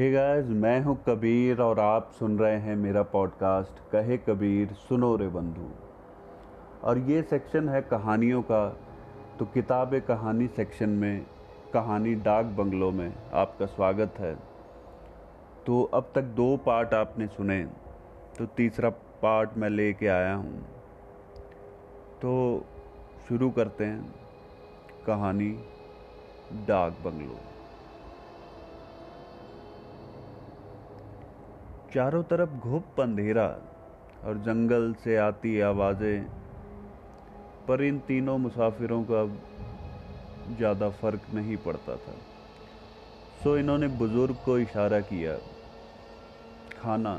Hey guys मैं हूँ कबीर और आप सुन रहे हैं मेरा पॉडकास्ट कहे कबीर, सुनो रे बंधु। और ये सेक्शन है कहानियों का तो किताब कहानी सेक्शन में, कहानी डाक बंगलों में आपका स्वागत है। तो अब तक दो पार्ट आपने सुने तो तीसरा पार्ट मैं लेके आया हूँ। तो शुरू करते हैं कहानी डाक बंगलों। चारों तरफ़ घुप अंधेरा और जंगल से आती आवाज़ें। पर इन तीनों मुसाफिरों का ज़्यादा फ़र्क नहीं पड़ता था। सो इन्होंने बुज़ुर्ग को इशारा किया, खाना,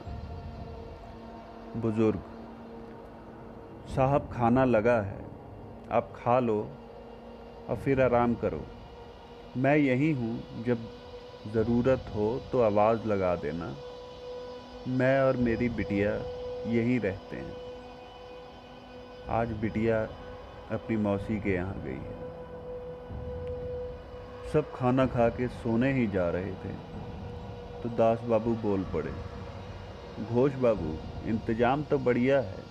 बुज़ुर्ग, साहब खाना लगा है, आप खा लो और फिर आराम करो। मैं यही हूँ, जब ज़रूरत हो तो आवाज़ लगा देना। मैं और मेरी बिटिया यहीं रहते हैं। आज बिटिया अपनी मौसी के यहाँ गई है। सब खाना खा के सोने ही जा रहे थे तो दास बाबू बोल पड़े, घोष बाबू, इंतज़ाम तो बढ़िया है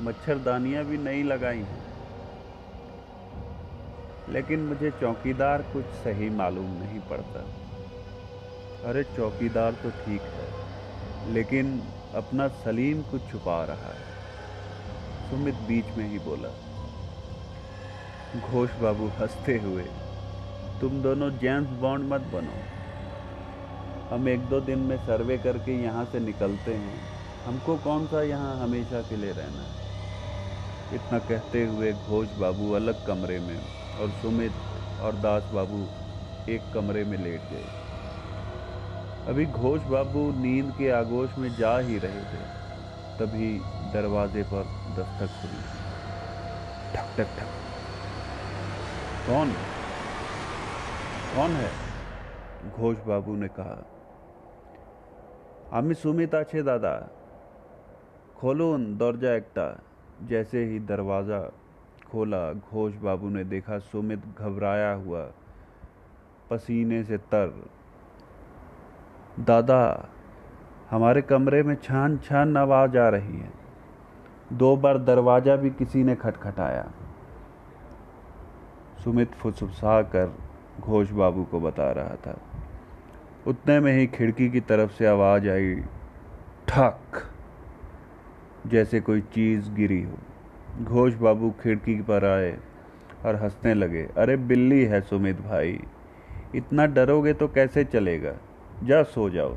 मच्छरदानियाँ भी नहीं लगाई हैं। लेकिन मुझे चौकीदार कुछ सही मालूम नहीं पड़ता। अरे चौकीदार तो ठीक है लेकिन अपना सलीम कुछ छुपा रहा है। सुमित बीच में ही बोला, घोष बाबू, हँसते हुए तुम दोनों जेम्स बॉन्ड मत बनो। हम एक दो दिन में सर्वे करके यहाँ से निकलते हैं। हमको कौन सा यहाँ हमेशा के लिए रहना है? इतना कहते हुए घोष बाबू अलग कमरे में और सुमित और दास बाबू एक कमरे में लेट गए। अभी घोष बाबू नींद के आगोश में जा ही रहे थे, तभी दरवाजे पर दस्तक हुई। ठक ठक ठक। कौन? कौन है? घोष बाबू ने कहा। আমি सुमित आछे दादा। खोलून दरजा एकटा। जैसे ही दरवाज़ा खोला, घोष बाबू ने देखा सुमित घबराया हुआ, पसीने से तर दादा, हमारे कमरे में छान छान आवाज़ आ रही है। दो बार दरवाज़ा भी किसी ने खटखटाया। सुमित फुसफुसा कर घोष बाबू को बता रहा था। उतने में ही खिड़की की तरफ़ से आवाज़ आई, ठक! जैसे कोई चीज़ गिरी हो। घोष बाबू खिड़की पर आए और हंसने लगे, अरे बिल्ली है सुमित भाई, इतना डरोगे तो कैसे चलेगा? जा सो जाओ।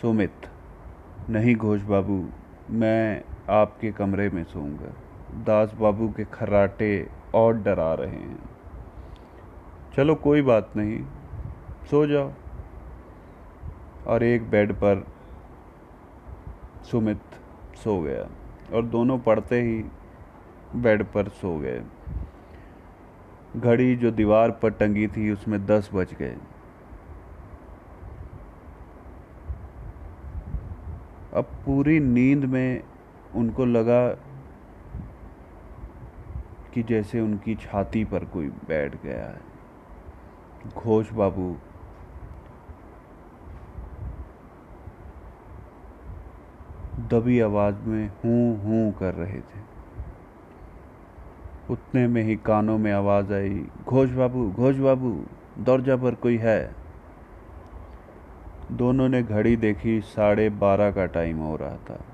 सुमित, नहीं घोष बाबू, मैं आपके कमरे में सोऊँगा। दास बाबू के खर्राटे और डरा रहे हैं। चलो कोई बात नहीं, सो जाओ। और एक बेड पर सुमित सो गया और दोनों पढ़ते ही बेड पर सो गए। घड़ी जो दीवार पर टंगी थी, उसमें दस बज गए। अब पूरी नींद में उनको लगा कि जैसे उनकी छाती पर कोई बैठ गया है। घोष बाबू। दबी आवाज़ में हूँ हूँ कर रहे थे। उतने में ही कानों में आवाज़ आई, घोष बाबू घोष बाबू, दौरजा पर कोई है? दोनों ने घड़ी देखी साढ़े बारह का टाइम हो रहा था।